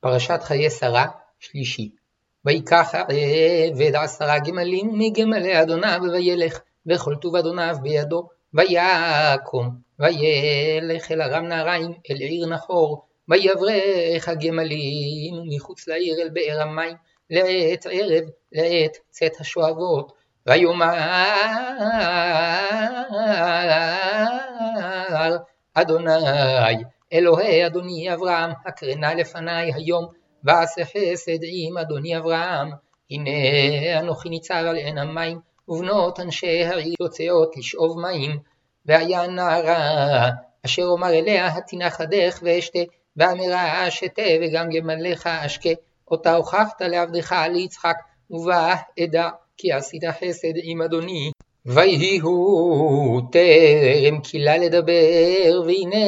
פרשת חיי שרה, שלישי. ויקח העבד עשרה גמלים מגמלי אדוניו וילך, וכל טוב אדוניו בידו, ויקום, וילך אל ארם נהריים, אל עיר נחור, ויברך הגמלים מחוץ לעיר אל באר המים, לעת ערב, לעת צאת השואבות, ויאמר אדוני אלוהי אדוני אברהם, הקרנה לפניי היום, ועשה חסד עם אדוני אברהם. הנה אנוכי ניצב על עין המים, ובנות אנשי העיר יוצאות לשאוב מים. והיה נערה, אשר אומר אליה התנח הדך ואשתה, ואמרה אשתה וגם גמליך אשקה, אותה הוכחת לעבדך ליצחק, ובה אדע כי עשית חסד עם אדוני. ויהי הוא טרם קהילה לדבר, והנה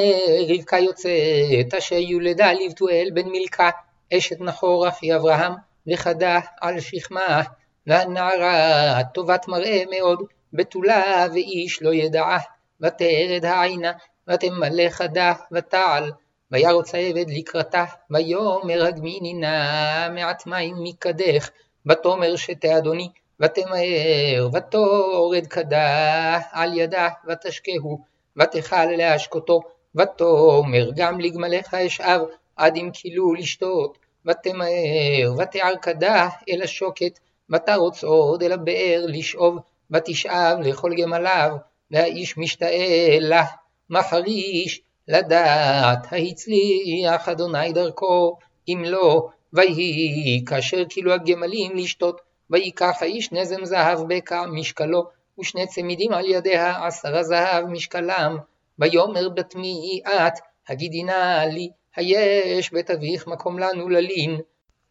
רבקה יוצאת, אשר יולדה לבתואל בן מילכה, אשת נחור אחי אברהם, וחדה על שכמה, והנערה טובת מראה מאוד, בתולה ואיש לא ידעה, ותרד העינה, ותמלא חדה, ותעל, וירוץ העבד לקראתה, ויאמר הגמיני נא מעט מים מקדך, ותאמר שתה אדוני, ותמהר, ותורד כדה על ידה, ותשקהו, ותכל להשקותו, ותאמר גם לגמליך אשאב, עד אם כילו לשתות, ותמהר, ותער כדה אל השוקת, ותרוץ עוד אל הבאר לשאוב, ותשאב לכל גמליו, והאיש משתאה לה, מחריש, לדעת ההצליח אדוני דרכו, אם לא, ויהי כאשר כאילו הגמלים לשתות, ויקח האיש נזם זהב בקע משקלו, ושני צמידים על ידיה עשרה זהב משקלם, ויאמר בתמי את, הגידי נא לי, היש בית אביך מקום לנו ללין.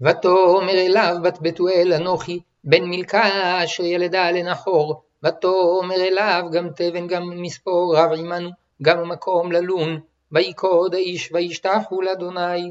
ותאמר אליו בת בתואל אנוכי, בן מלכה אשר ילדה לנחור, ותאמר אליו גם תבן גם מספור רב עמנו, גם מקום ללון, ויקוד האיש וישתחו לאדוני.